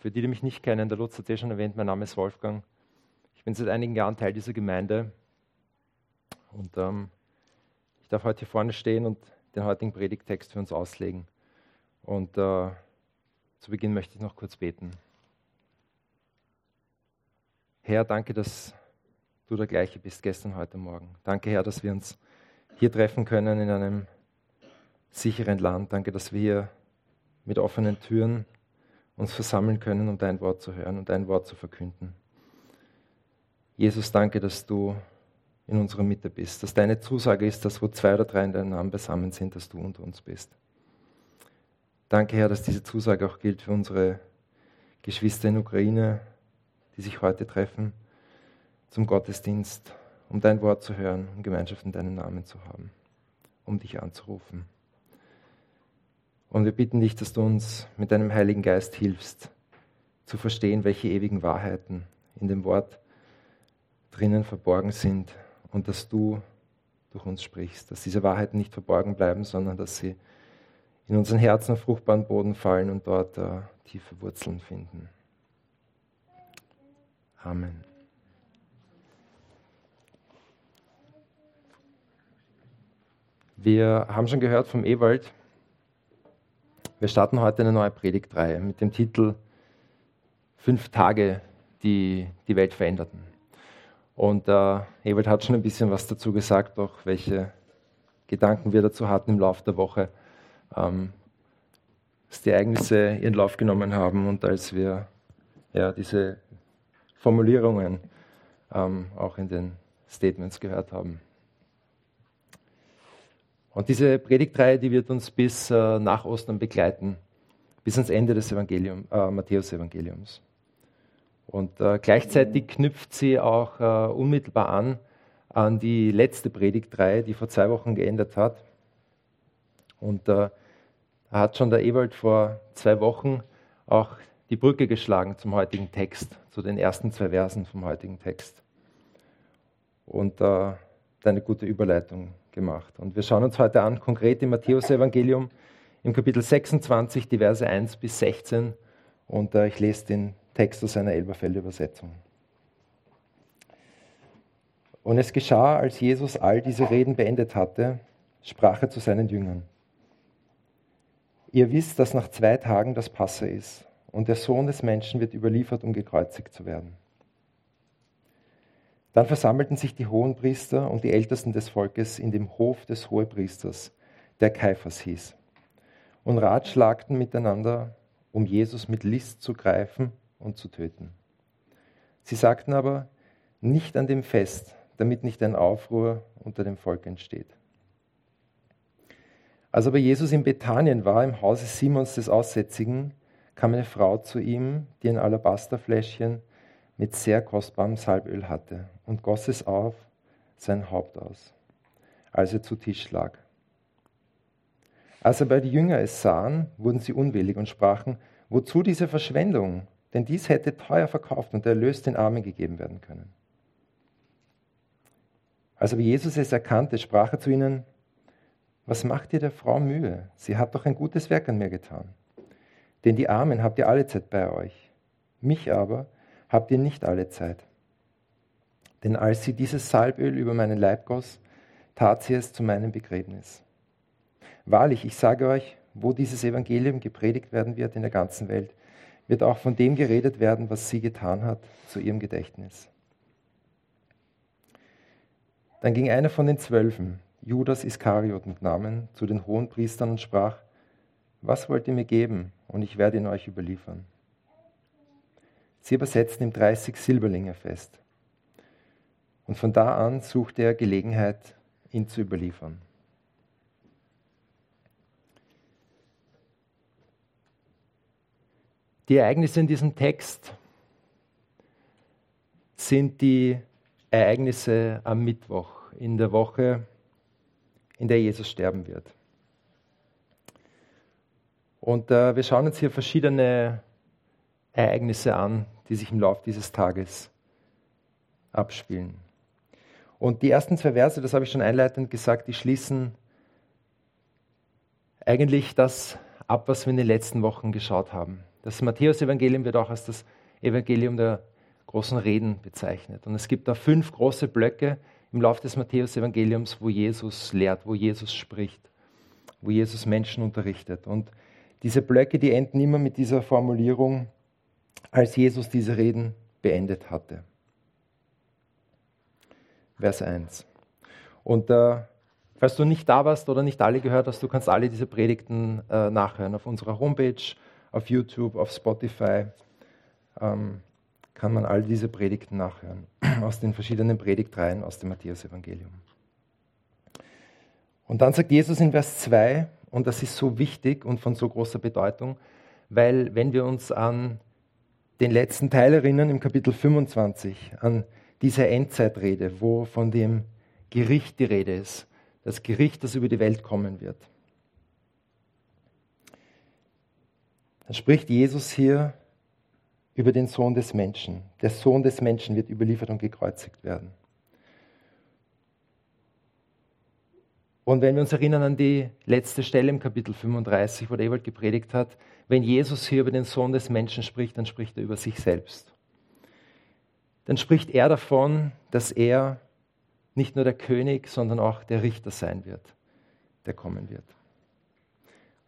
Für die, die mich nicht kennen, der Lutz hat eh schon erwähnt, mein Name ist Wolfgang. Ich bin seit einigen Jahren Teil dieser Gemeinde und ähm, ich darf heute hier vorne stehen und den heutigen Predigtext für uns auslegen. Und äh, zu Beginn möchte ich noch kurz beten. Herr, danke, dass du der gleiche bist gestern, heute Morgen. Danke, Herr, dass wir uns hier treffen können in einem sicheren Land. Danke, dass wir hier mit offenen Türen uns versammeln können, um dein Wort zu hören und dein Wort zu verkünden. Jesus, danke, dass du in unserer Mitte bist, dass deine Zusage ist, dass wo zwei oder drei in deinem Namen beisammen sind, dass du unter uns bist. Danke, Herr, dass diese Zusage auch gilt für unsere Geschwister in Ukraine, die sich heute treffen zum Gottesdienst, um dein Wort zu hören, um Gemeinschaft in deinen Namen zu haben, um dich anzurufen. Und wir bitten dich, dass du uns mit deinem Heiligen Geist hilfst, zu verstehen, welche ewigen Wahrheiten in dem Wort drinnen verborgen sind und dass du durch uns sprichst, dass diese Wahrheiten nicht verborgen bleiben, sondern dass sie in unseren Herzen auf fruchtbaren Boden fallen und dort uh, tiefe Wurzeln finden. Amen. Wir haben schon gehört vom Ewald, wir starten heute eine neue Predigtreihe mit dem Titel Fünf Tage, die die Welt veränderten. Und äh, Ewald hat schon ein bisschen was dazu gesagt, auch welche Gedanken wir dazu hatten im Laufe der Woche, ähm, dass die Ereignisse ihren Lauf genommen haben und als wir ja, diese Formulierungen ähm, auch in den Statements gehört haben. Und diese Predigtreihe, die wird uns bis äh, nach Ostern begleiten, bis ans Ende des Evangelium, äh, Matthäus-Evangeliums. Und äh, gleichzeitig knüpft sie auch äh, unmittelbar an an die letzte Predigtreihe, die vor zwei Wochen geendet hat. Und äh, da hat schon der Ewald vor zwei Wochen auch die Brücke geschlagen zum heutigen Text, zu den ersten zwei Versen vom heutigen Text. Und äh, eine gute Überleitung gemacht. Und wir schauen uns heute an, konkret im Matthäus-Evangelium, im Kapitel 26, die Verse 1 bis 16. Und äh, ich lese den Text aus einer Elberfelder Übersetzung. Und es geschah, als Jesus all diese Reden beendet hatte, sprach er zu seinen Jüngern. Ihr wisst, dass nach zwei Tagen das Passe ist und der Sohn des Menschen wird überliefert, um gekreuzigt zu werden. Dann versammelten sich die Hohenpriester und die Ältesten des Volkes in dem Hof des Hohepriesters, der Kaiphas hieß, und ratschlagten miteinander, um Jesus mit List zu greifen und zu töten. Sie sagten aber, nicht an dem Fest, damit nicht ein Aufruhr unter dem Volk entsteht. Als aber Jesus in Bethanien war, im Hause Simons des Aussätzigen, kam eine Frau zu ihm, die ein Alabasterfläschchen mit sehr kostbarem Salböl hatte und goss es auf sein Haupt aus, als er zu Tisch lag. Als aber die Jünger es sahen, wurden sie unwillig und sprachen, wozu diese Verschwendung? Denn dies hätte teuer verkauft und erlöst den Armen gegeben werden können. Als aber Jesus es erkannte, sprach er zu ihnen, was macht ihr der Frau Mühe? Sie hat doch ein gutes Werk an mir getan. Denn die Armen habt ihr alle Zeit bei euch. Mich aber habt ihr nicht alle Zeit. Denn als sie dieses Salböl über meinen Leib goss, tat sie es zu meinem Begräbnis. Wahrlich, ich sage euch, wo dieses Evangelium gepredigt werden wird in der ganzen Welt, wird auch von dem geredet werden, was sie getan hat, zu ihrem Gedächtnis. Dann ging einer von den Zwölfen, Judas Iskariot mit Namen, zu den hohen Priestern und sprach, was wollt ihr mir geben, und ich werde ihn euch überliefern. Sie übersetzten ihm 30 Silberlinge fest. Und von da an suchte er Gelegenheit, ihn zu überliefern. Die Ereignisse in diesem Text sind die Ereignisse am Mittwoch in der Woche, in der Jesus sterben wird. Und äh, wir schauen uns hier verschiedene Ereignisse an, die sich im Laufe dieses Tages abspielen. Und die ersten zwei Verse, das habe ich schon einleitend gesagt, die schließen eigentlich das ab, was wir in den letzten Wochen geschaut haben. Das Matthäus-Evangelium wird auch als das Evangelium der großen Reden bezeichnet. Und es gibt da fünf große Blöcke im Laufe des Matthäus-Evangeliums, wo Jesus lehrt, wo Jesus spricht, wo Jesus Menschen unterrichtet. Und diese Blöcke, die enden immer mit dieser Formulierung, als Jesus diese Reden beendet hatte. Vers 1. Und äh, falls du nicht da warst oder nicht alle gehört hast, du kannst alle diese Predigten äh, nachhören auf unserer Homepage, auf YouTube, auf Spotify. Ähm, kann man all diese Predigten nachhören aus den verschiedenen Predigtreihen aus dem Matthäus-Evangelium. Und dann sagt Jesus in Vers 2, und das ist so wichtig und von so großer Bedeutung, weil wenn wir uns an den letzten Teil erinnern, im Kapitel 25, an diese Endzeitrede, wo von dem Gericht die Rede ist, das Gericht, das über die Welt kommen wird. Dann spricht Jesus hier über den Sohn des Menschen. Der Sohn des Menschen wird überliefert und gekreuzigt werden. Und wenn wir uns erinnern an die letzte Stelle im Kapitel 35, wo der Ewald gepredigt hat, wenn Jesus hier über den Sohn des Menschen spricht, dann spricht er über sich selbst. Dann spricht er davon, dass er nicht nur der König, sondern auch der Richter sein wird, der kommen wird.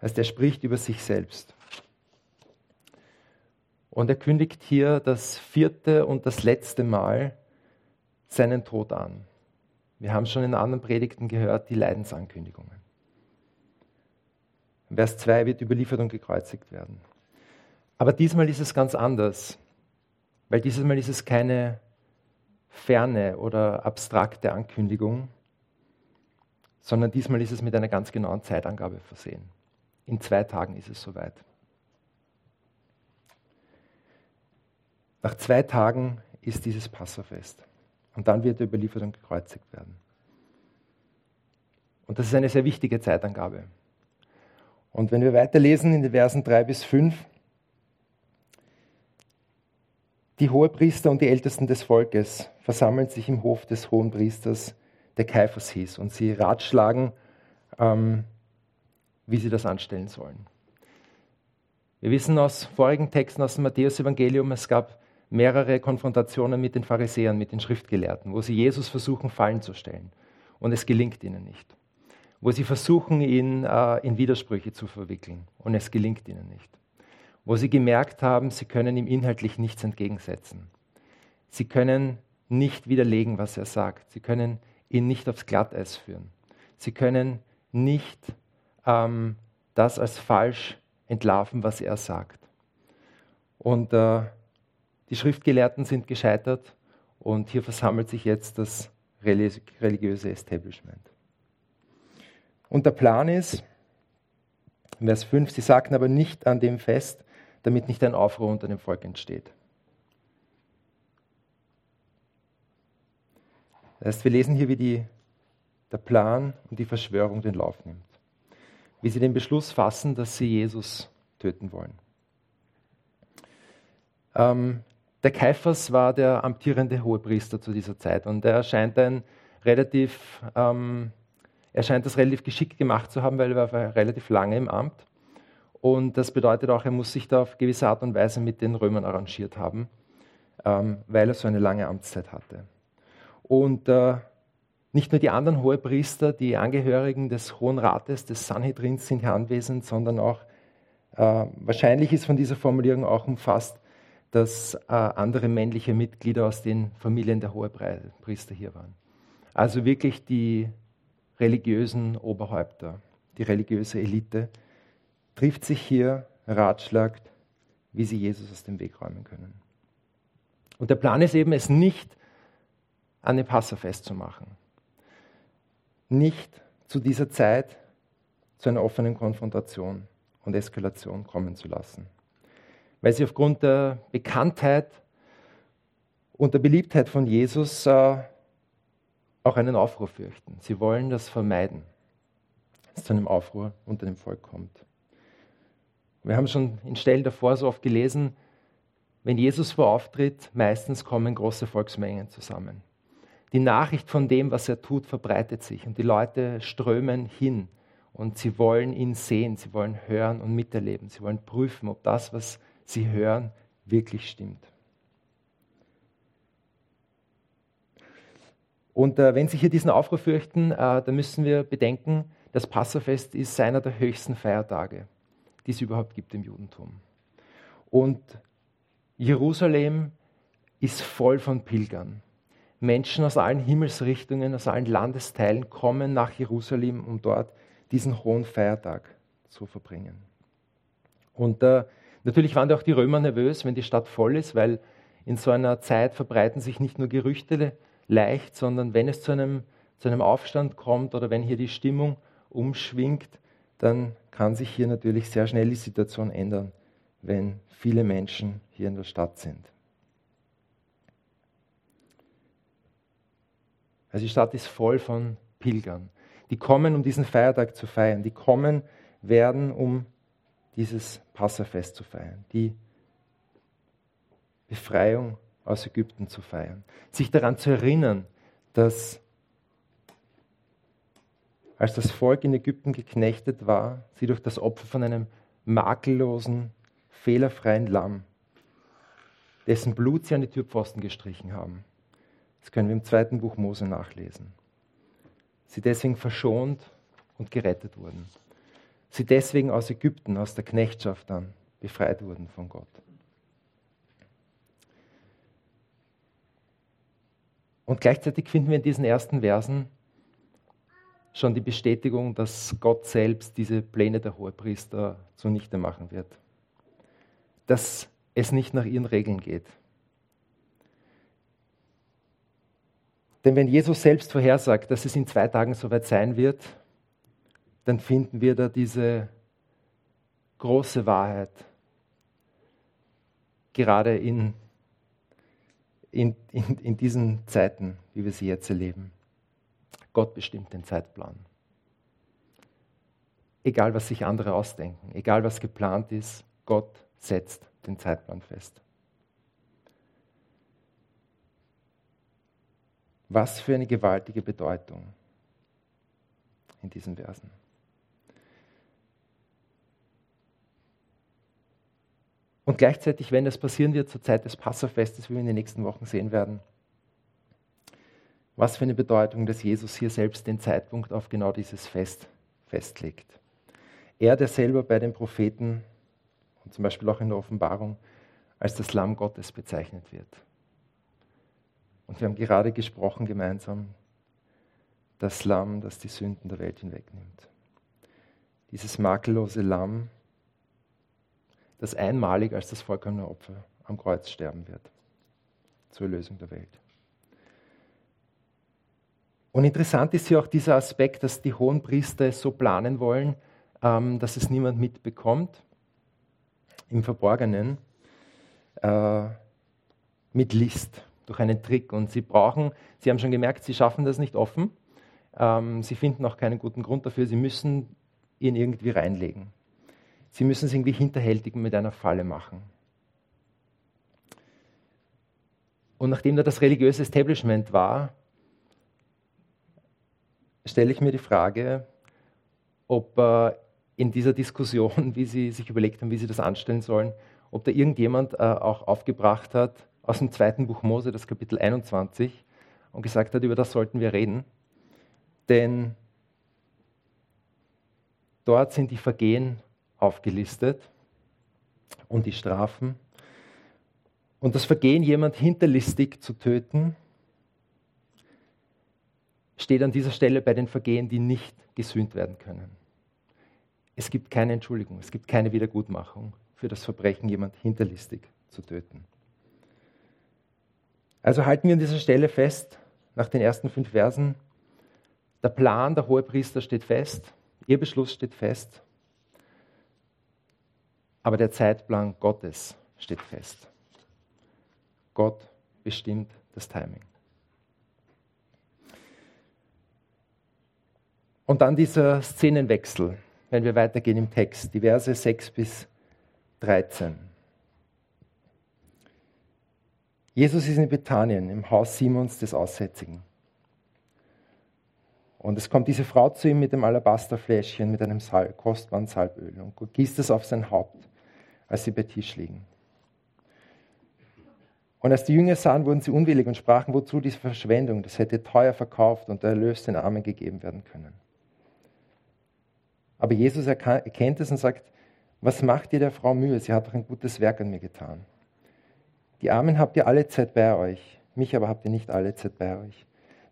Heißt, er spricht über sich selbst. Und er kündigt hier das vierte und das letzte Mal seinen Tod an. Wir haben schon in anderen Predigten gehört, die Leidensankündigungen. Vers 2 wird überliefert und gekreuzigt werden. Aber diesmal ist es ganz anders, weil dieses Mal ist es keine ferne oder abstrakte Ankündigung, sondern diesmal ist es mit einer ganz genauen Zeitangabe versehen. In zwei Tagen ist es soweit. Nach zwei Tagen ist dieses Passafest. Und dann wird er überliefert und gekreuzigt werden. Und das ist eine sehr wichtige Zeitangabe. Und wenn wir weiterlesen in den Versen 3 bis 5, die Hohepriester und die Ältesten des Volkes versammeln sich im Hof des Hohenpriesters, der Kaiphas hieß, und sie ratschlagen, ähm, wie sie das anstellen sollen. Wir wissen aus vorigen Texten aus dem Matthäus-Evangelium, es gab mehrere Konfrontationen mit den Pharisäern, mit den Schriftgelehrten, wo sie Jesus versuchen, Fallen zu stellen. Und es gelingt ihnen nicht. Wo sie versuchen, ihn äh, in Widersprüche zu verwickeln. Und es gelingt ihnen nicht. Wo sie gemerkt haben, sie können ihm inhaltlich nichts entgegensetzen. Sie können nicht widerlegen, was er sagt. Sie können ihn nicht aufs Glatteis führen. Sie können nicht ähm, das als falsch entlarven, was er sagt. Und äh, die Schriftgelehrten sind gescheitert und hier versammelt sich jetzt das religiöse Establishment. Und der Plan ist, Vers 5, sie sagten aber nicht an dem fest, damit nicht ein Aufruhr unter dem Volk entsteht. Das heißt, wir lesen hier, wie die, der Plan und die Verschwörung den Lauf nimmt. Wie sie den Beschluss fassen, dass sie Jesus töten wollen. Ähm, der Kaiphas war der amtierende Hohepriester zu dieser Zeit und er scheint ein relativ, ähm, er scheint das relativ geschickt gemacht zu haben, weil er war relativ lange im Amt. Und das bedeutet auch, er muss sich da auf gewisse Art und Weise mit den Römern arrangiert haben, ähm, weil er so eine lange Amtszeit hatte. Und äh, nicht nur die anderen Hohepriester, die Angehörigen des Hohen Rates, des Sanhedrins sind hier anwesend, sondern auch, äh, wahrscheinlich ist von dieser Formulierung auch umfasst, dass äh, andere männliche Mitglieder aus den Familien der Hohepriester hier waren. Also wirklich die religiösen Oberhäupter, die religiöse Elite, trifft sich hier, ratschlagt, wie sie Jesus aus dem Weg räumen können. Und der Plan ist eben, es nicht an dem Passafest zu machen. Nicht zu dieser Zeit zu einer offenen Konfrontation und Eskalation kommen zu lassen weil sie aufgrund der Bekanntheit und der Beliebtheit von Jesus äh, auch einen Aufruhr fürchten. Sie wollen das vermeiden, dass es zu einem Aufruhr unter dem Volk kommt. Wir haben schon in Stellen davor so oft gelesen, wenn Jesus vorauftritt, meistens kommen große Volksmengen zusammen. Die Nachricht von dem, was er tut, verbreitet sich und die Leute strömen hin und sie wollen ihn sehen, sie wollen hören und miterleben, sie wollen prüfen, ob das, was sie hören, wirklich stimmt. Und äh, wenn Sie hier diesen Aufruf fürchten, äh, dann müssen wir bedenken, das Passafest ist einer der höchsten Feiertage, die es überhaupt gibt im Judentum. Und Jerusalem ist voll von Pilgern. Menschen aus allen Himmelsrichtungen, aus allen Landesteilen kommen nach Jerusalem, um dort diesen hohen Feiertag zu verbringen. Und äh, natürlich waren auch die Römer nervös, wenn die Stadt voll ist, weil in so einer Zeit verbreiten sich nicht nur Gerüchte leicht, sondern wenn es zu einem, zu einem Aufstand kommt oder wenn hier die Stimmung umschwingt, dann kann sich hier natürlich sehr schnell die Situation ändern, wenn viele Menschen hier in der Stadt sind. Also die Stadt ist voll von Pilgern. Die kommen, um diesen Feiertag zu feiern. Die kommen werden, um dieses Passafest zu feiern. Die Befreiung aus Ägypten zu feiern. Sich daran zu erinnern, dass als das Volk in Ägypten geknechtet war, sie durch das Opfer von einem makellosen, fehlerfreien Lamm, dessen Blut sie an die Türpfosten gestrichen haben. Das können wir im zweiten Buch Mose nachlesen. Sie deswegen verschont und gerettet wurden. Sie deswegen aus Ägypten, aus der Knechtschaft dann befreit wurden von Gott. Und gleichzeitig finden wir in diesen ersten Versen schon die Bestätigung, dass Gott selbst diese Pläne der Hohepriester zunichte machen wird. Dass es nicht nach ihren Regeln geht. Denn wenn Jesus selbst vorhersagt, dass es in zwei Tagen soweit sein wird, dann finden wir da diese große Wahrheit, gerade in, in, in, in diesen Zeiten, wie wir sie jetzt erleben. Gott bestimmt den Zeitplan. Egal, was sich andere ausdenken, egal, was geplant ist, Gott setzt den Zeitplan fest. Was für eine gewaltige Bedeutung in diesen Versen. Und gleichzeitig, wenn das passieren wird zur Zeit des Passafestes, wie wir in den nächsten Wochen sehen werden, was für eine Bedeutung, dass Jesus hier selbst den Zeitpunkt auf genau dieses Fest festlegt. Er, der selber bei den Propheten und zum Beispiel auch in der Offenbarung als das Lamm Gottes bezeichnet wird. Und wir haben gerade gesprochen gemeinsam, das Lamm, das die Sünden der Welt hinwegnimmt. Dieses makellose Lamm, das einmalig als das vollkommene Opfer am Kreuz sterben wird, zur Erlösung der Welt. Und interessant ist hier auch dieser Aspekt, dass die hohen Priester es so planen wollen, ähm, dass es niemand mitbekommt, im Verborgenen, äh, mit List, durch einen Trick. Und sie brauchen, sie haben schon gemerkt, sie schaffen das nicht offen. Ähm, sie finden auch keinen guten Grund dafür. Sie müssen ihn irgendwie reinlegen. Sie müssen es irgendwie hinterhältig mit einer Falle machen. Und nachdem da das religiöse Establishment war, stelle ich mir die Frage, ob äh, in dieser Diskussion, wie Sie sich überlegt haben, wie Sie das anstellen sollen, ob da irgendjemand äh, auch aufgebracht hat aus dem zweiten Buch Mose, das Kapitel 21, und gesagt hat, über das sollten wir reden. Denn dort sind die Vergehen aufgelistet und die Strafen. Und das Vergehen, jemand hinterlistig zu töten, steht an dieser Stelle bei den Vergehen, die nicht gesühnt werden können. Es gibt keine Entschuldigung, es gibt keine Wiedergutmachung für das Verbrechen, jemand hinterlistig zu töten. Also halten wir an dieser Stelle fest, nach den ersten fünf Versen, der Plan der Hohepriester steht fest, ihr Beschluss steht fest, aber der Zeitplan Gottes steht fest. Gott bestimmt das Timing. Und dann dieser Szenenwechsel, wenn wir weitergehen im Text, die Verse 6 bis 13. Jesus ist in Bethanien, im Haus Simons des Aussätzigen. Und es kommt diese Frau zu ihm mit dem Alabasterfläschchen mit einem Sal kostbaren Salböl und gießt es auf sein Haupt, als sie bei Tisch liegen. Und als die Jünger sahen, wurden sie unwillig und sprachen, wozu diese Verschwendung? Das hätte teuer verkauft und der Erlös den Armen gegeben werden können. Aber Jesus erkennt es und sagt, was macht ihr der Frau Mühe? Sie hat doch ein gutes Werk an mir getan. Die Armen habt ihr alle Zeit bei euch, mich aber habt ihr nicht alle Zeit bei euch.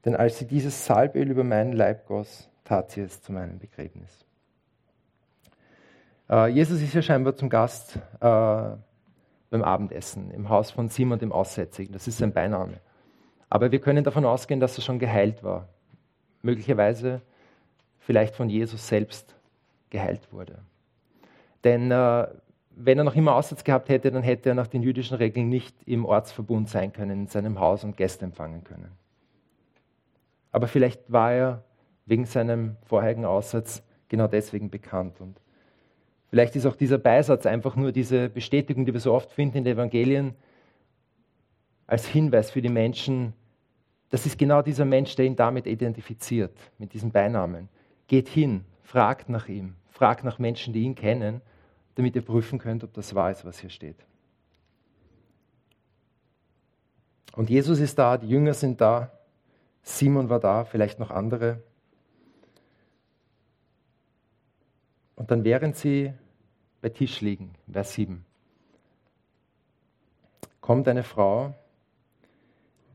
Denn als sie dieses Salböl über meinen Leib goss, tat sie es zu meinem Begräbnis. Äh, Jesus ist ja scheinbar zum Gast äh, beim Abendessen im Haus von Simon dem Aussätzigen. Das ist sein Beiname. Aber wir können davon ausgehen, dass er schon geheilt war. Möglicherweise vielleicht von Jesus selbst geheilt wurde. Denn äh, wenn er noch immer Aussatz gehabt hätte, dann hätte er nach den jüdischen Regeln nicht im Ortsverbund sein können, in seinem Haus und Gäste empfangen können. Aber vielleicht war er wegen seinem vorherigen Aussatz genau deswegen bekannt. Und vielleicht ist auch dieser Beisatz einfach nur diese Bestätigung, die wir so oft finden in den Evangelien, als Hinweis für die Menschen, das ist genau dieser Mensch, der ihn damit identifiziert, mit diesem Beinamen. Geht hin, fragt nach ihm, fragt nach Menschen, die ihn kennen damit ihr prüfen könnt, ob das wahr ist, was hier steht. Und Jesus ist da, die Jünger sind da, Simon war da, vielleicht noch andere. Und dann während sie bei Tisch liegen, Vers 7, kommt eine Frau,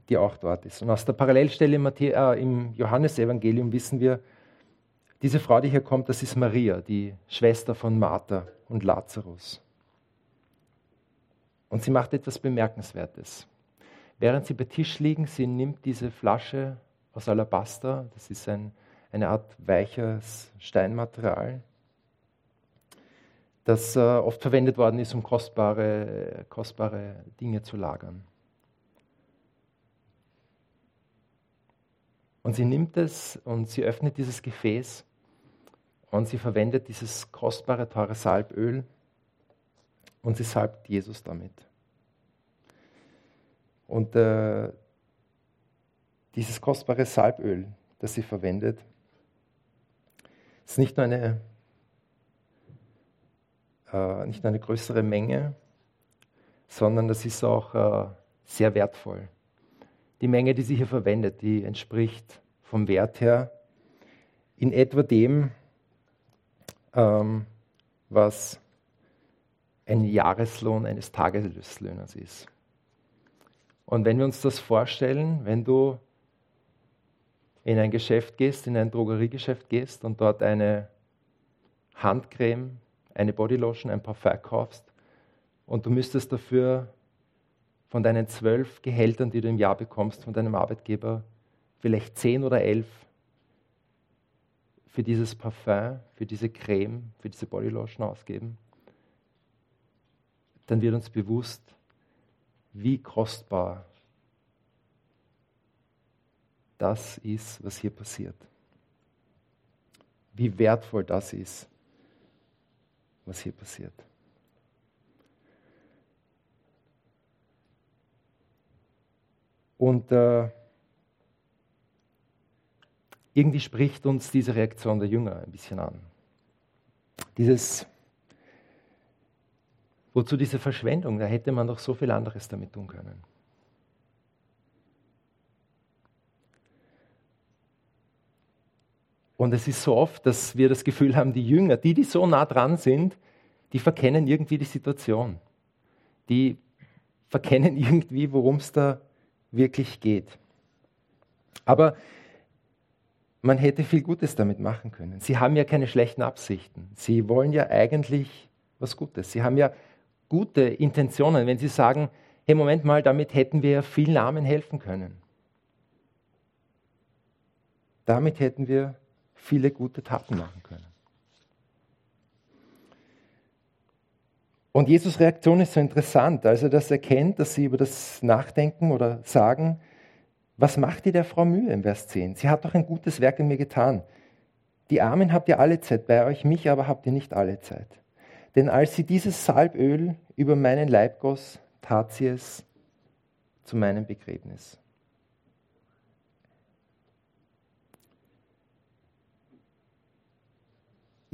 die auch dort ist. Und aus der Parallelstelle im, äh, Johannesevangelium wissen wir, diese Frau, die hier kommt, das ist Maria, die Schwester von Martha und Lazarus. Und sie macht etwas Bemerkenswertes. Während sie bei Tisch liegen, sie nimmt diese Flasche aus Alabaster, das ist ein, eine Art weiches Steinmaterial, das äh, oft verwendet worden ist, um kostbare, kostbare Dinge zu lagern. Und sie nimmt es und sie öffnet dieses Gefäß und sie verwendet dieses kostbare, teure Salböl und sie salbt Jesus damit. Und äh, dieses kostbare Salböl, das sie verwendet, ist nicht nur eine, äh, nicht nur eine größere Menge, sondern das ist auch äh, sehr wertvoll die Menge, die sie hier verwendet, die entspricht vom Wert her in etwa dem, ähm, was ein Jahreslohn eines Tageslöhners ist. Und wenn wir uns das vorstellen, wenn du in ein Geschäft gehst, in ein Drogeriegeschäft gehst und dort eine Handcreme, eine Bodylotion, ein Parfum kaufst und du müsstest dafür von deinen zwölf Gehältern, die du im Jahr bekommst von deinem Arbeitgeber, vielleicht zehn oder elf für dieses Parfum, für diese Creme, für diese Bodylotion ausgeben, dann wird uns bewusst, wie kostbar das ist, was hier passiert. Wie wertvoll das ist, was hier passiert. Und äh, irgendwie spricht uns diese Reaktion der Jünger ein bisschen an. Dieses, wozu diese Verschwendung, da hätte man doch so viel anderes damit tun können. Und es ist so oft, dass wir das Gefühl haben, die Jünger, die, die so nah dran sind, die verkennen irgendwie die Situation. Die verkennen irgendwie, worum es da wirklich geht. Aber man hätte viel Gutes damit machen können. Sie haben ja keine schlechten Absichten. Sie wollen ja eigentlich was Gutes. Sie haben ja gute Intentionen, wenn Sie sagen, hey, Moment mal, damit hätten wir vielen Armen helfen können. Damit hätten wir viele gute Taten machen können. Und Jesus Reaktion ist so interessant, als er das erkennt, dass sie über das nachdenken oder sagen, was macht ihr der Frau Mühe im Vers 10? Sie hat doch ein gutes Werk in mir getan. Die Armen habt ihr alle Zeit bei euch, mich aber habt ihr nicht alle Zeit. Denn als sie dieses Salböl über meinen Leib goss, tat sie es zu meinem Begräbnis.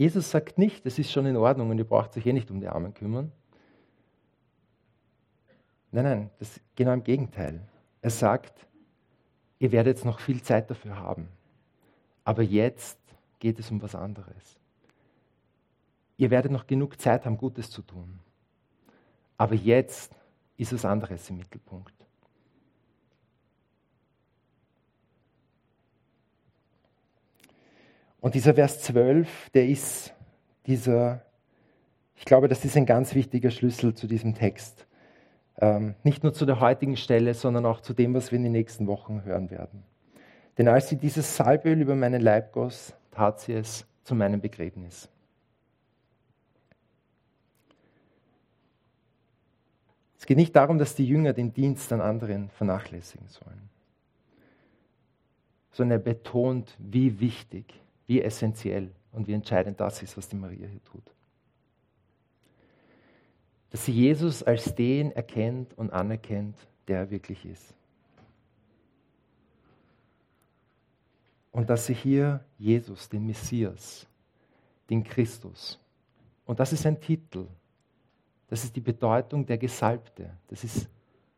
Jesus sagt nicht, es ist schon in Ordnung und ihr braucht euch eh nicht um die Armen kümmern. Nein, nein, das ist genau im Gegenteil. Er sagt, ihr werdet jetzt noch viel Zeit dafür haben. Aber jetzt geht es um was anderes. Ihr werdet noch genug Zeit haben, Gutes zu tun. Aber jetzt ist was anderes im Mittelpunkt. Und dieser Vers 12, der ist dieser, ich glaube, das ist ein ganz wichtiger Schlüssel zu diesem Text. Ähm, nicht nur zu der heutigen Stelle, sondern auch zu dem, was wir in den nächsten Wochen hören werden. Denn als sie dieses Salböl über meinen Leib goss, tat sie es zu meinem Begräbnis. Es geht nicht darum, dass die Jünger den Dienst an anderen vernachlässigen sollen, sondern er betont, wie wichtig wie essentiell und wie entscheidend das ist, was die Maria hier tut. Dass sie Jesus als den erkennt und anerkennt, der er wirklich ist. Und dass sie hier Jesus, den Messias, den Christus, und das ist ein Titel, das ist die Bedeutung der Gesalbte, das ist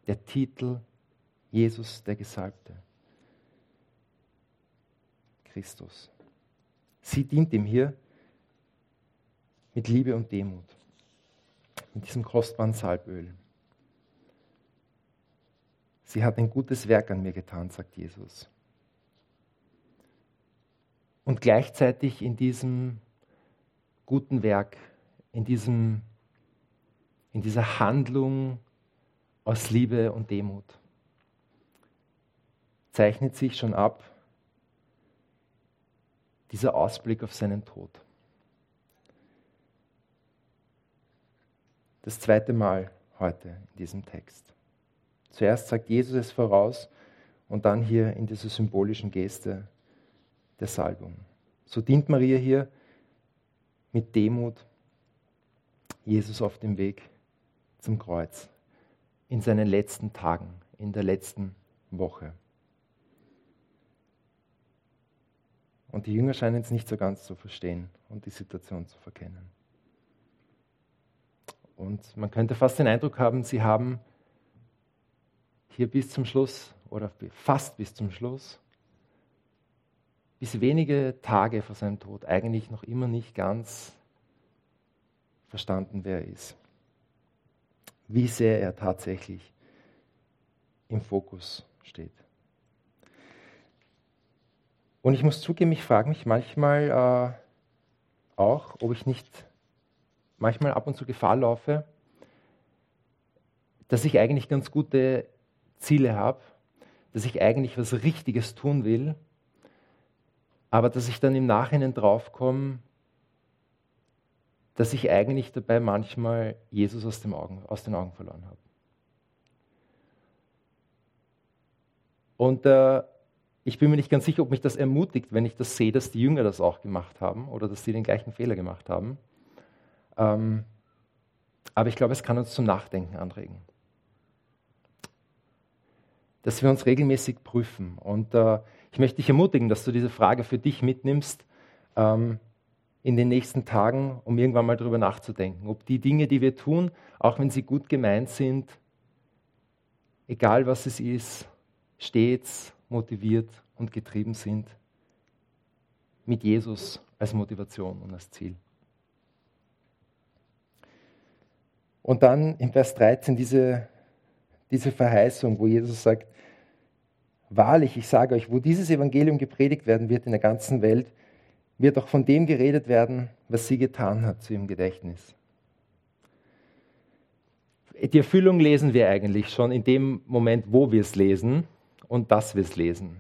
der Titel Jesus der Gesalbte. Christus. Sie dient ihm hier mit Liebe und Demut, mit diesem kostbaren Salböl. Sie hat ein gutes Werk an mir getan, sagt Jesus. Und gleichzeitig in diesem guten Werk, in, diesem, in dieser Handlung aus Liebe und Demut, zeichnet sich schon ab, dieser Ausblick auf seinen Tod. Das zweite Mal heute in diesem Text. Zuerst sagt Jesus es voraus und dann hier in dieser symbolischen Geste der Salbung. So dient Maria hier mit Demut Jesus auf dem Weg zum Kreuz in seinen letzten Tagen, in der letzten Woche. Und die Jünger scheinen es nicht so ganz zu verstehen und die Situation zu verkennen. Und man könnte fast den Eindruck haben, sie haben hier bis zum Schluss oder fast bis zum Schluss, bis wenige Tage vor seinem Tod, eigentlich noch immer nicht ganz verstanden, wer er ist. Wie sehr er tatsächlich im Fokus steht. Und ich muss zugeben, ich frage mich manchmal äh, auch, ob ich nicht manchmal ab und zu Gefahr laufe, dass ich eigentlich ganz gute Ziele habe, dass ich eigentlich was Richtiges tun will, aber dass ich dann im Nachhinein draufkomme, dass ich eigentlich dabei manchmal Jesus aus, Augen, aus den Augen verloren habe. Und äh, ich bin mir nicht ganz sicher, ob mich das ermutigt, wenn ich das sehe, dass die Jünger das auch gemacht haben oder dass sie den gleichen Fehler gemacht haben. Ähm, aber ich glaube, es kann uns zum Nachdenken anregen. Dass wir uns regelmäßig prüfen. Und äh, ich möchte dich ermutigen, dass du diese Frage für dich mitnimmst ähm, in den nächsten Tagen, um irgendwann mal darüber nachzudenken, ob die Dinge, die wir tun, auch wenn sie gut gemeint sind, egal was es ist, stets motiviert und getrieben sind mit Jesus als Motivation und als Ziel. Und dann im Vers 13 diese, diese Verheißung, wo Jesus sagt, wahrlich, ich sage euch, wo dieses Evangelium gepredigt werden wird in der ganzen Welt, wird auch von dem geredet werden, was sie getan hat zu ihrem Gedächtnis. Die Erfüllung lesen wir eigentlich schon in dem Moment, wo wir es lesen und dass wir es lesen.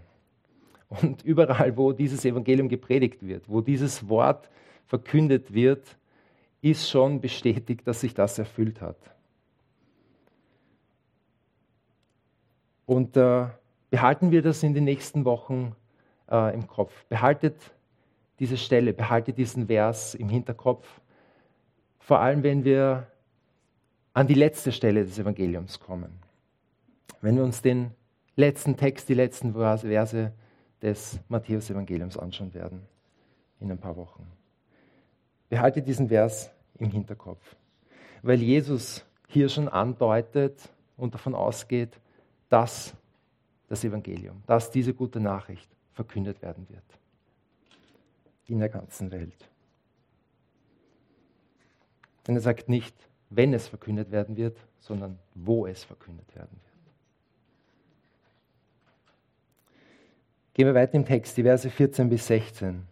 Und überall, wo dieses Evangelium gepredigt wird, wo dieses Wort verkündet wird, ist schon bestätigt, dass sich das erfüllt hat. Und äh, behalten wir das in den nächsten Wochen äh, im Kopf. Behaltet diese Stelle, behaltet diesen Vers im Hinterkopf. Vor allem, wenn wir an die letzte Stelle des Evangeliums kommen. Wenn wir uns den letzten Text, die letzten Verse des Matthäus-Evangeliums anschauen werden in ein paar Wochen. Behalte diesen Vers im Hinterkopf, weil Jesus hier schon andeutet, und davon ausgeht, dass das Evangelium, dass diese gute Nachricht verkündet werden wird. In der ganzen Welt. Denn er sagt nicht, wenn es verkündet werden wird, sondern wo es verkündet werden wird. Gehen wir weiter im Text, die Verse 14 bis 16,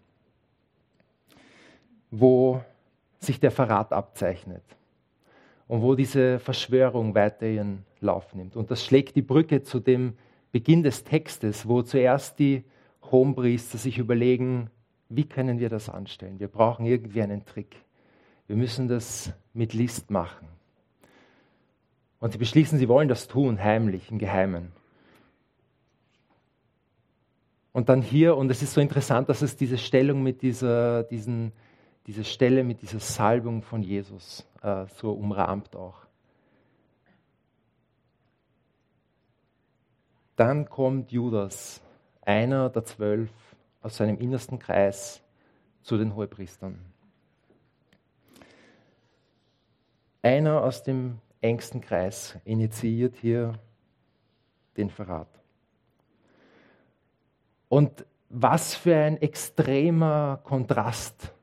wo sich der Verrat abzeichnet und wo diese Verschwörung weiter ihren Lauf nimmt. Und das schlägt die Brücke zu dem Beginn des Textes, wo zuerst die Hohenpriester sich überlegen, wie können wir das anstellen? Wir brauchen irgendwie einen Trick. Wir müssen das mit List machen. Und sie beschließen, sie wollen das tun, heimlich, im Geheimen. Und dann hier, und es ist so interessant, dass es diese Stellung mit dieser, diesen, diese Stelle mit dieser Salbung von Jesus äh, so umrahmt auch. Dann kommt Judas, einer der zwölf, aus seinem innersten Kreis zu den Hohepriestern. Einer aus dem engsten Kreis initiiert hier den Verrat. Und was für ein extremer Kontrast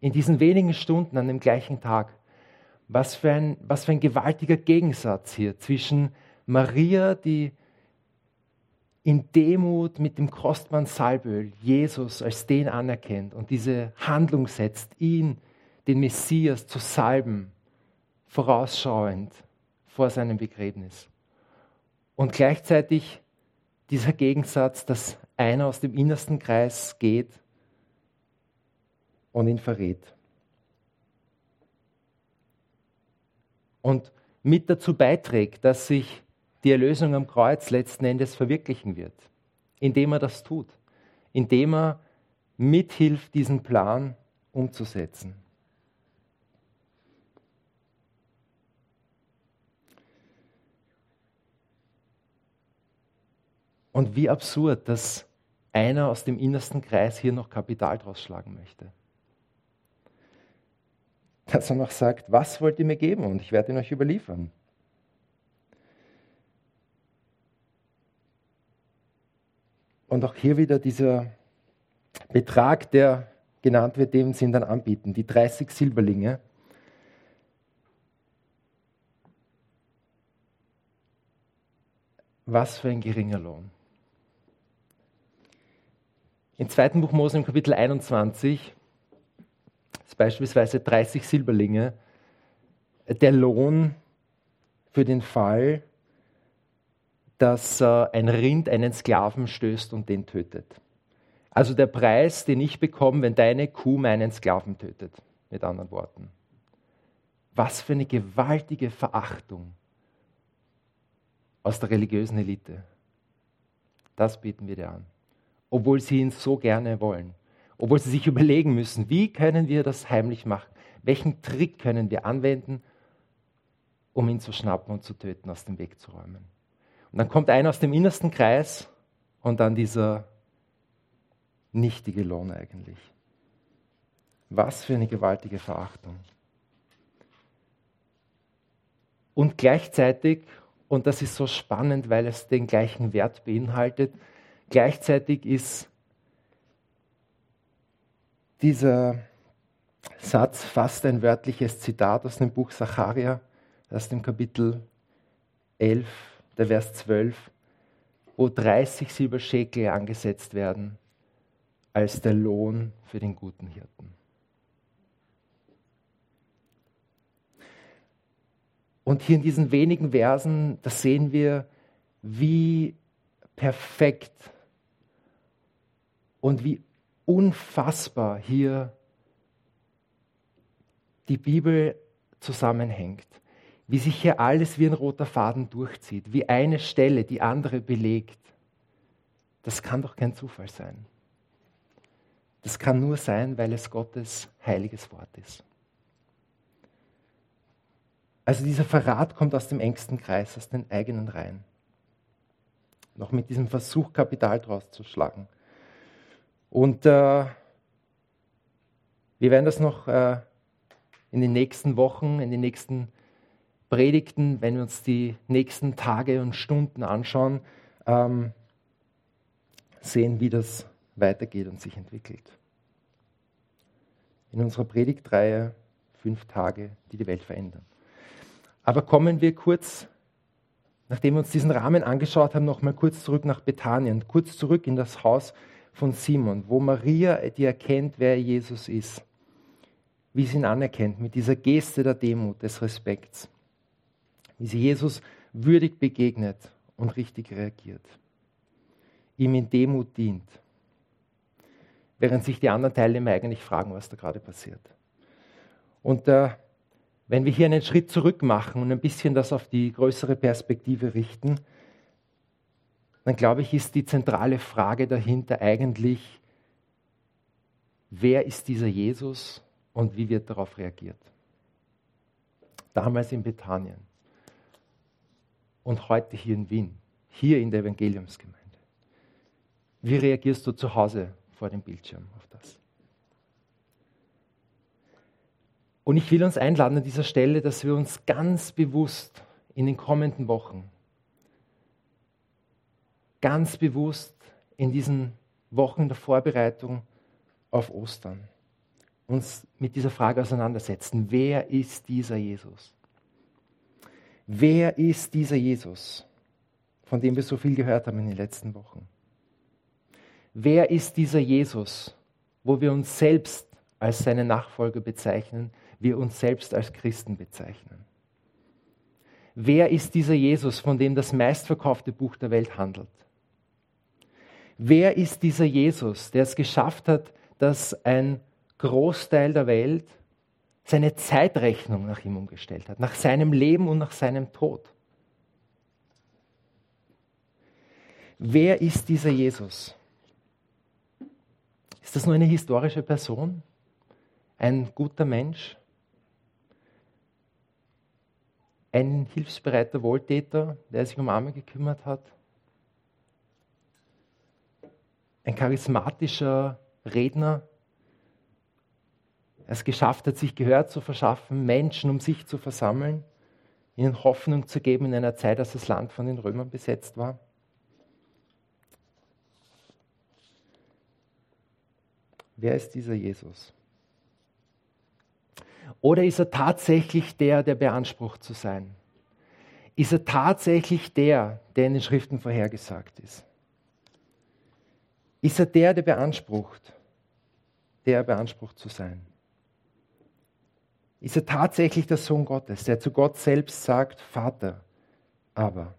in diesen wenigen Stunden an dem gleichen Tag. Was für ein, was für ein gewaltiger Gegensatz hier zwischen Maria, die in Demut mit dem kostbaren Salböl Jesus als den anerkennt und diese Handlung setzt, ihn, den Messias, zu salben, vorausschauend vor seinem Begräbnis. Und gleichzeitig dieser Gegensatz, dass einer aus dem innersten Kreis geht und ihn verrät. Und mit dazu beiträgt, dass sich die Erlösung am Kreuz letzten Endes verwirklichen wird, indem er das tut, indem er mithilft, diesen Plan umzusetzen. Und wie absurd, dass einer aus dem innersten Kreis hier noch Kapital draus schlagen möchte. Dass er noch sagt, was wollt ihr mir geben und ich werde ihn euch überliefern. Und auch hier wieder dieser Betrag, der genannt wird, den sie ihm dann anbieten, die 30 Silberlinge. Was für ein geringer Lohn. Im zweiten Buch Mose im Kapitel 21 ist beispielsweise 30 Silberlinge der Lohn für den Fall, dass äh, ein Rind einen Sklaven stößt und den tötet. Also der Preis, den ich bekomme, wenn deine Kuh meinen Sklaven tötet, mit anderen Worten. Was für eine gewaltige Verachtung aus der religiösen Elite. Das bieten wir dir an obwohl sie ihn so gerne wollen. Obwohl sie sich überlegen müssen, wie können wir das heimlich machen? Welchen Trick können wir anwenden, um ihn zu schnappen und zu töten, aus dem Weg zu räumen? Und dann kommt einer aus dem innersten Kreis und dann dieser nichtige Lohn eigentlich. Was für eine gewaltige Verachtung. Und gleichzeitig, und das ist so spannend, weil es den gleichen Wert beinhaltet, Gleichzeitig ist dieser Satz fast ein wörtliches Zitat aus dem Buch Zacharia, aus dem Kapitel 11, der Vers 12, wo 30 Silberschekel angesetzt werden als der Lohn für den guten Hirten. Und hier in diesen wenigen Versen, da sehen wir, wie perfekt und wie unfassbar hier die Bibel zusammenhängt. Wie sich hier alles wie ein roter Faden durchzieht, wie eine Stelle die andere belegt. Das kann doch kein Zufall sein. Das kann nur sein, weil es Gottes heiliges Wort ist. Also dieser Verrat kommt aus dem engsten Kreis, aus den eigenen Reihen. Noch mit diesem Versuch, Kapital draus zu schlagen. Und äh, wir werden das noch äh, in den nächsten Wochen, in den nächsten Predigten, wenn wir uns die nächsten Tage und Stunden anschauen, ähm, sehen, wie das weitergeht und sich entwickelt. In unserer Predigtreihe fünf Tage, die die Welt verändern. Aber kommen wir kurz, nachdem wir uns diesen Rahmen angeschaut haben, noch mal kurz zurück nach Bethanien, kurz zurück in das Haus von Simon, wo Maria, die erkennt, wer Jesus ist, wie sie ihn anerkennt, mit dieser Geste der Demut, des Respekts, wie sie Jesus würdig begegnet und richtig reagiert, ihm in Demut dient, während sich die anderen Teilnehmer eigentlich fragen, was da gerade passiert. Und äh, wenn wir hier einen Schritt zurück machen und ein bisschen das auf die größere Perspektive richten, dann glaube ich, ist die zentrale Frage dahinter eigentlich, wer ist dieser Jesus und wie wird darauf reagiert? Damals in Bethanien und heute hier in Wien, hier in der Evangeliumsgemeinde. Wie reagierst du zu Hause vor dem Bildschirm auf das? Und ich will uns einladen an dieser Stelle, dass wir uns ganz bewusst in den kommenden Wochen, ganz bewusst in diesen Wochen der Vorbereitung auf Ostern, uns mit dieser Frage auseinandersetzen. Wer ist dieser Jesus? Wer ist dieser Jesus, von dem wir so viel gehört haben in den letzten Wochen? Wer ist dieser Jesus, wo wir uns selbst als seine Nachfolger bezeichnen, wir uns selbst als Christen bezeichnen? Wer ist dieser Jesus, von dem das meistverkaufte Buch der Welt handelt? Wer ist dieser Jesus, der es geschafft hat, dass ein Großteil der Welt seine Zeitrechnung nach ihm umgestellt hat, nach seinem Leben und nach seinem Tod. Wer ist dieser Jesus? Ist das nur eine historische Person? Ein guter Mensch? Ein hilfsbereiter Wohltäter, der sich um Arme gekümmert hat? Ein charismatischer Redner, es geschafft hat, sich Gehör zu verschaffen, Menschen um sich zu versammeln, ihnen Hoffnung zu geben in einer Zeit, als das Land von den Römern besetzt war. Wer ist dieser Jesus? Oder ist er tatsächlich der, der beansprucht zu sein? Ist er tatsächlich der, der in den Schriften vorhergesagt ist? Ist er der, der beansprucht, der beansprucht zu sein? ist er tatsächlich der Sohn Gottes, der zu Gott selbst sagt, Vater, aber.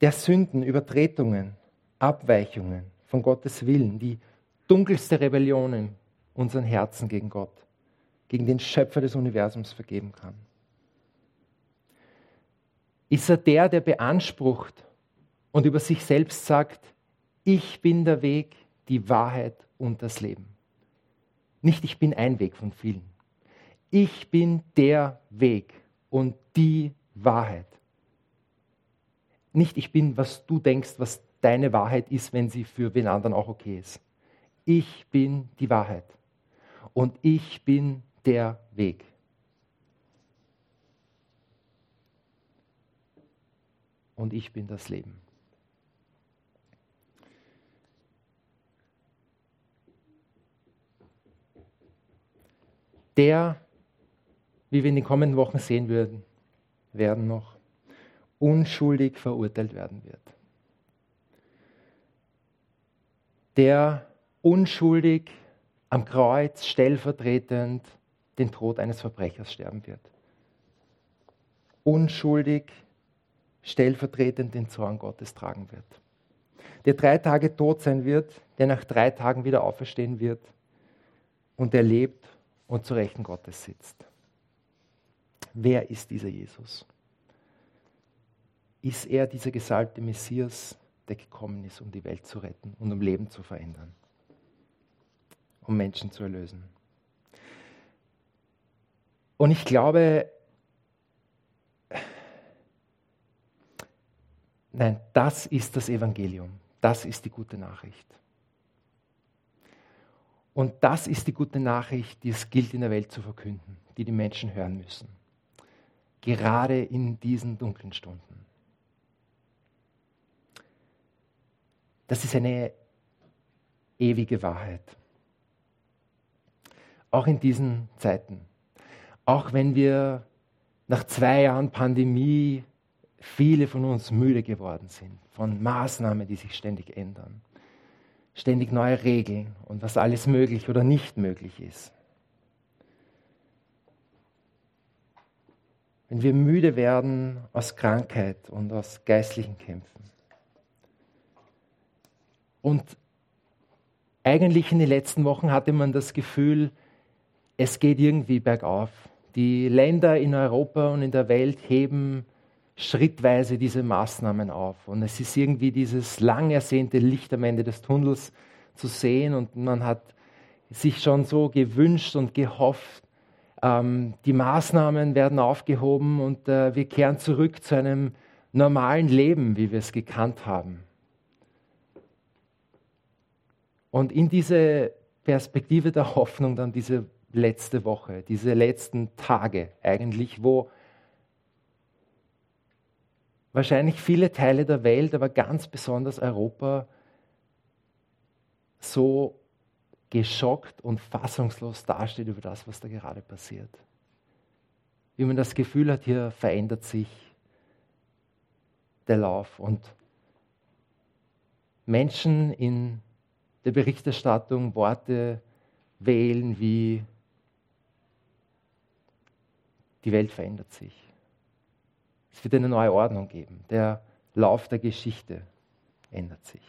Der Sünden, Übertretungen, Abweichungen von Gottes Willen, die dunkelste Rebellion in unseren Herzen gegen Gott, gegen den Schöpfer des Universums vergeben kann. Ist er der, der beansprucht und über sich selbst sagt, ich bin der Weg, die Wahrheit und das Leben. Nicht ich bin ein Weg von vielen. Ich bin der Weg und die Wahrheit. Nicht ich bin, was du denkst, was deine Wahrheit ist, wenn sie für den anderen auch okay ist. Ich bin die Wahrheit und ich bin der Weg. Und ich bin das Leben. Der, wie wir in den kommenden Wochen sehen würden, werden noch, unschuldig verurteilt werden wird. Der unschuldig am Kreuz stellvertretend den Tod eines Verbrechers sterben wird. Unschuldig stellvertretend den Zorn Gottes tragen wird. Der drei Tage tot sein wird, der nach drei Tagen wieder auferstehen wird und er lebt und zu Rechten Gottes sitzt. Wer ist dieser Jesus? Ist er dieser gesalbte Messias, der gekommen ist, um die Welt zu retten und um Leben zu verändern, um Menschen zu erlösen? Und ich glaube, nein, das ist das Evangelium, das ist die gute Nachricht. Und das ist die gute Nachricht, die es gilt in der Welt zu verkünden, die die Menschen hören müssen. gerade in diesen dunklen Stunden. Das ist eine ewige Wahrheit. Auch in diesen Zeiten. Auch wenn wir nach zwei Jahren Pandemie viele von uns müde geworden sind von Maßnahmen, die sich ständig ändern. Ständig neue Regeln und was alles möglich oder nicht möglich ist. Wenn wir müde werden aus Krankheit und aus geistlichen Kämpfen. Und eigentlich in den letzten Wochen hatte man das Gefühl, es geht irgendwie bergauf. Die Länder in Europa und in der Welt heben schrittweise diese Maßnahmen auf. Und es ist irgendwie dieses lang ersehnte Licht am Ende des Tunnels zu sehen. Und man hat sich schon so gewünscht und gehofft, ähm, die Maßnahmen werden aufgehoben und äh, wir kehren zurück zu einem normalen Leben, wie wir es gekannt haben. Und in diese Perspektive der Hoffnung dann diese letzte Woche, diese letzten Tage eigentlich, wo wahrscheinlich viele Teile der Welt, aber ganz besonders Europa, so geschockt und fassungslos dasteht über das, was da gerade passiert. Wie man das Gefühl hat, hier verändert sich der Lauf und Menschen in der Berichterstattung Worte wählen wie die Welt verändert sich. Es wird eine neue Ordnung geben. Der Lauf der Geschichte ändert sich.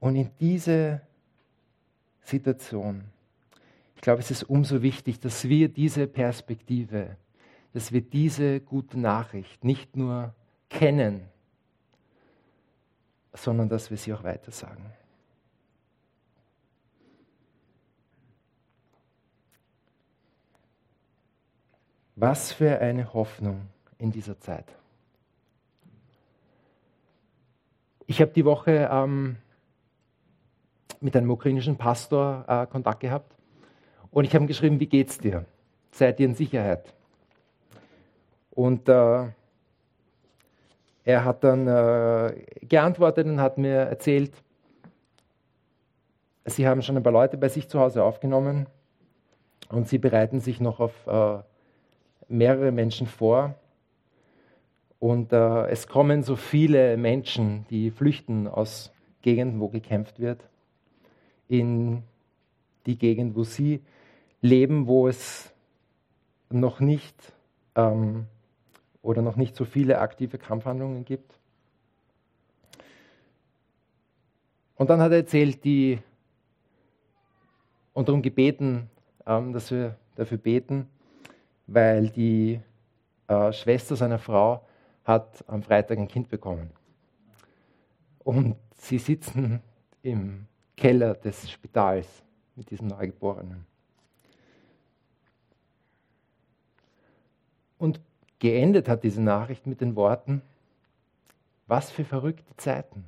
Und in diese Situation, ich glaube, es ist umso wichtig, dass wir diese Perspektive, dass wir diese gute Nachricht nicht nur kennen, sondern dass wir sie auch weitersagen. Was für eine Hoffnung in dieser Zeit. Ich habe die Woche ähm, mit einem ukrainischen Pastor äh, Kontakt gehabt und ich habe ihm geschrieben, wie geht's dir? Seid ihr in Sicherheit? Und äh, er hat dann äh, geantwortet und hat mir erzählt, sie haben schon ein paar Leute bei sich zu Hause aufgenommen und sie bereiten sich noch auf äh, mehrere Menschen vor. Und äh, es kommen so viele Menschen, die flüchten aus Gegenden, wo gekämpft wird, in die Gegend, wo sie leben, wo es noch nicht ähm, oder noch nicht so viele aktive Kampfhandlungen gibt. Und dann hat er erzählt, die und darum gebeten, ähm, dass wir dafür beten, weil die äh, Schwester seiner Frau hat am Freitag ein Kind bekommen. Und sie sitzen im Keller des Spitals mit diesem Neugeborenen. Und geendet hat diese Nachricht mit den Worten, was für verrückte Zeiten.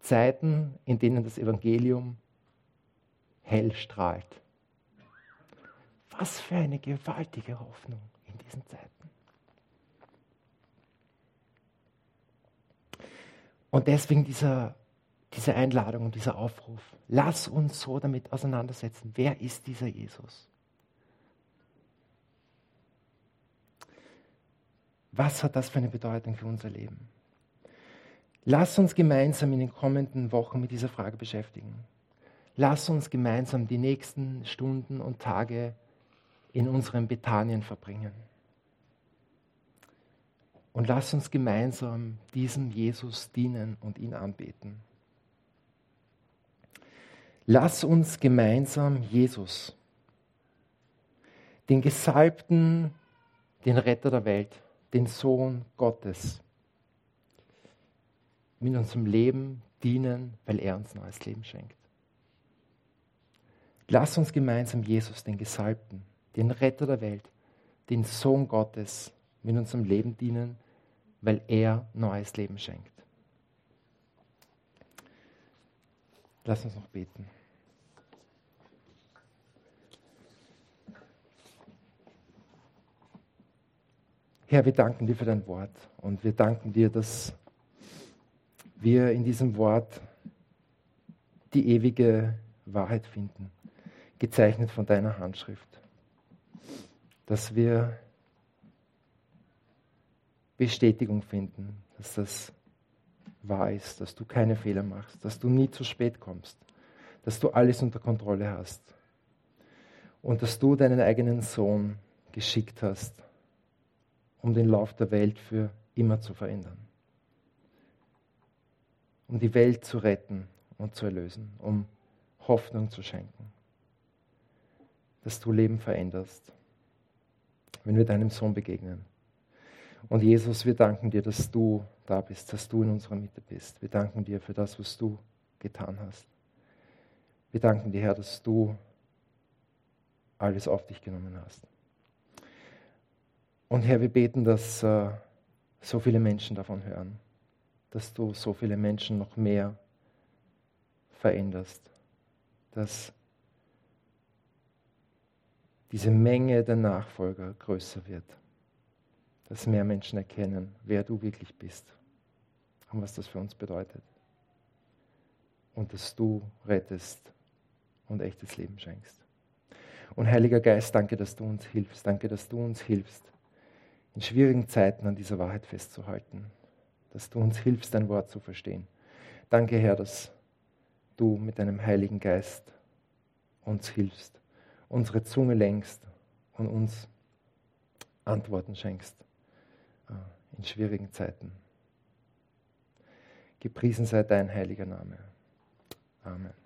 Zeiten, in denen das Evangelium hell strahlt. Was für eine gewaltige Hoffnung in diesen Zeiten. Und deswegen dieser, diese Einladung und dieser Aufruf. Lass uns so damit auseinandersetzen. Wer ist dieser Jesus? Was hat das für eine Bedeutung für unser Leben? Lass uns gemeinsam in den kommenden Wochen mit dieser Frage beschäftigen. Lass uns gemeinsam die nächsten Stunden und Tage in unserem Bethanien verbringen. Und lass uns gemeinsam diesem Jesus dienen und ihn anbeten. Lass uns gemeinsam Jesus, den Gesalbten, den Retter der Welt, den Sohn Gottes, mit unserem Leben dienen, weil er uns neues Leben schenkt. Lass uns gemeinsam Jesus, den Gesalbten, den Retter der Welt, den Sohn Gottes mit unserem Leben dienen, weil er neues Leben schenkt. Lass uns noch beten. Herr, wir danken dir für dein Wort und wir danken dir, dass wir in diesem Wort die ewige Wahrheit finden, gezeichnet von deiner Handschrift. Dass wir Bestätigung finden, dass das wahr ist, dass du keine Fehler machst, dass du nie zu spät kommst, dass du alles unter Kontrolle hast und dass du deinen eigenen Sohn geschickt hast, um den Lauf der Welt für immer zu verändern, um die Welt zu retten und zu erlösen, um Hoffnung zu schenken, dass du Leben veränderst, wenn wir deinem Sohn begegnen. Und Jesus, wir danken dir, dass du da bist, dass du in unserer Mitte bist. Wir danken dir für das, was du getan hast. Wir danken dir, Herr, dass du alles auf dich genommen hast. Und Herr, wir beten, dass äh, so viele Menschen davon hören, dass du so viele Menschen noch mehr veränderst, dass diese Menge der Nachfolger größer wird dass mehr Menschen erkennen, wer du wirklich bist und was das für uns bedeutet. Und dass du rettest und echtes Leben schenkst. Und Heiliger Geist, danke, dass du uns hilfst. Danke, dass du uns hilfst, in schwierigen Zeiten an dieser Wahrheit festzuhalten. Dass du uns hilfst, dein Wort zu verstehen. Danke, Herr, dass du mit deinem Heiligen Geist uns hilfst, unsere Zunge lenkst und uns Antworten schenkst in schwierigen Zeiten. Gepriesen sei dein heiliger Name. Amen.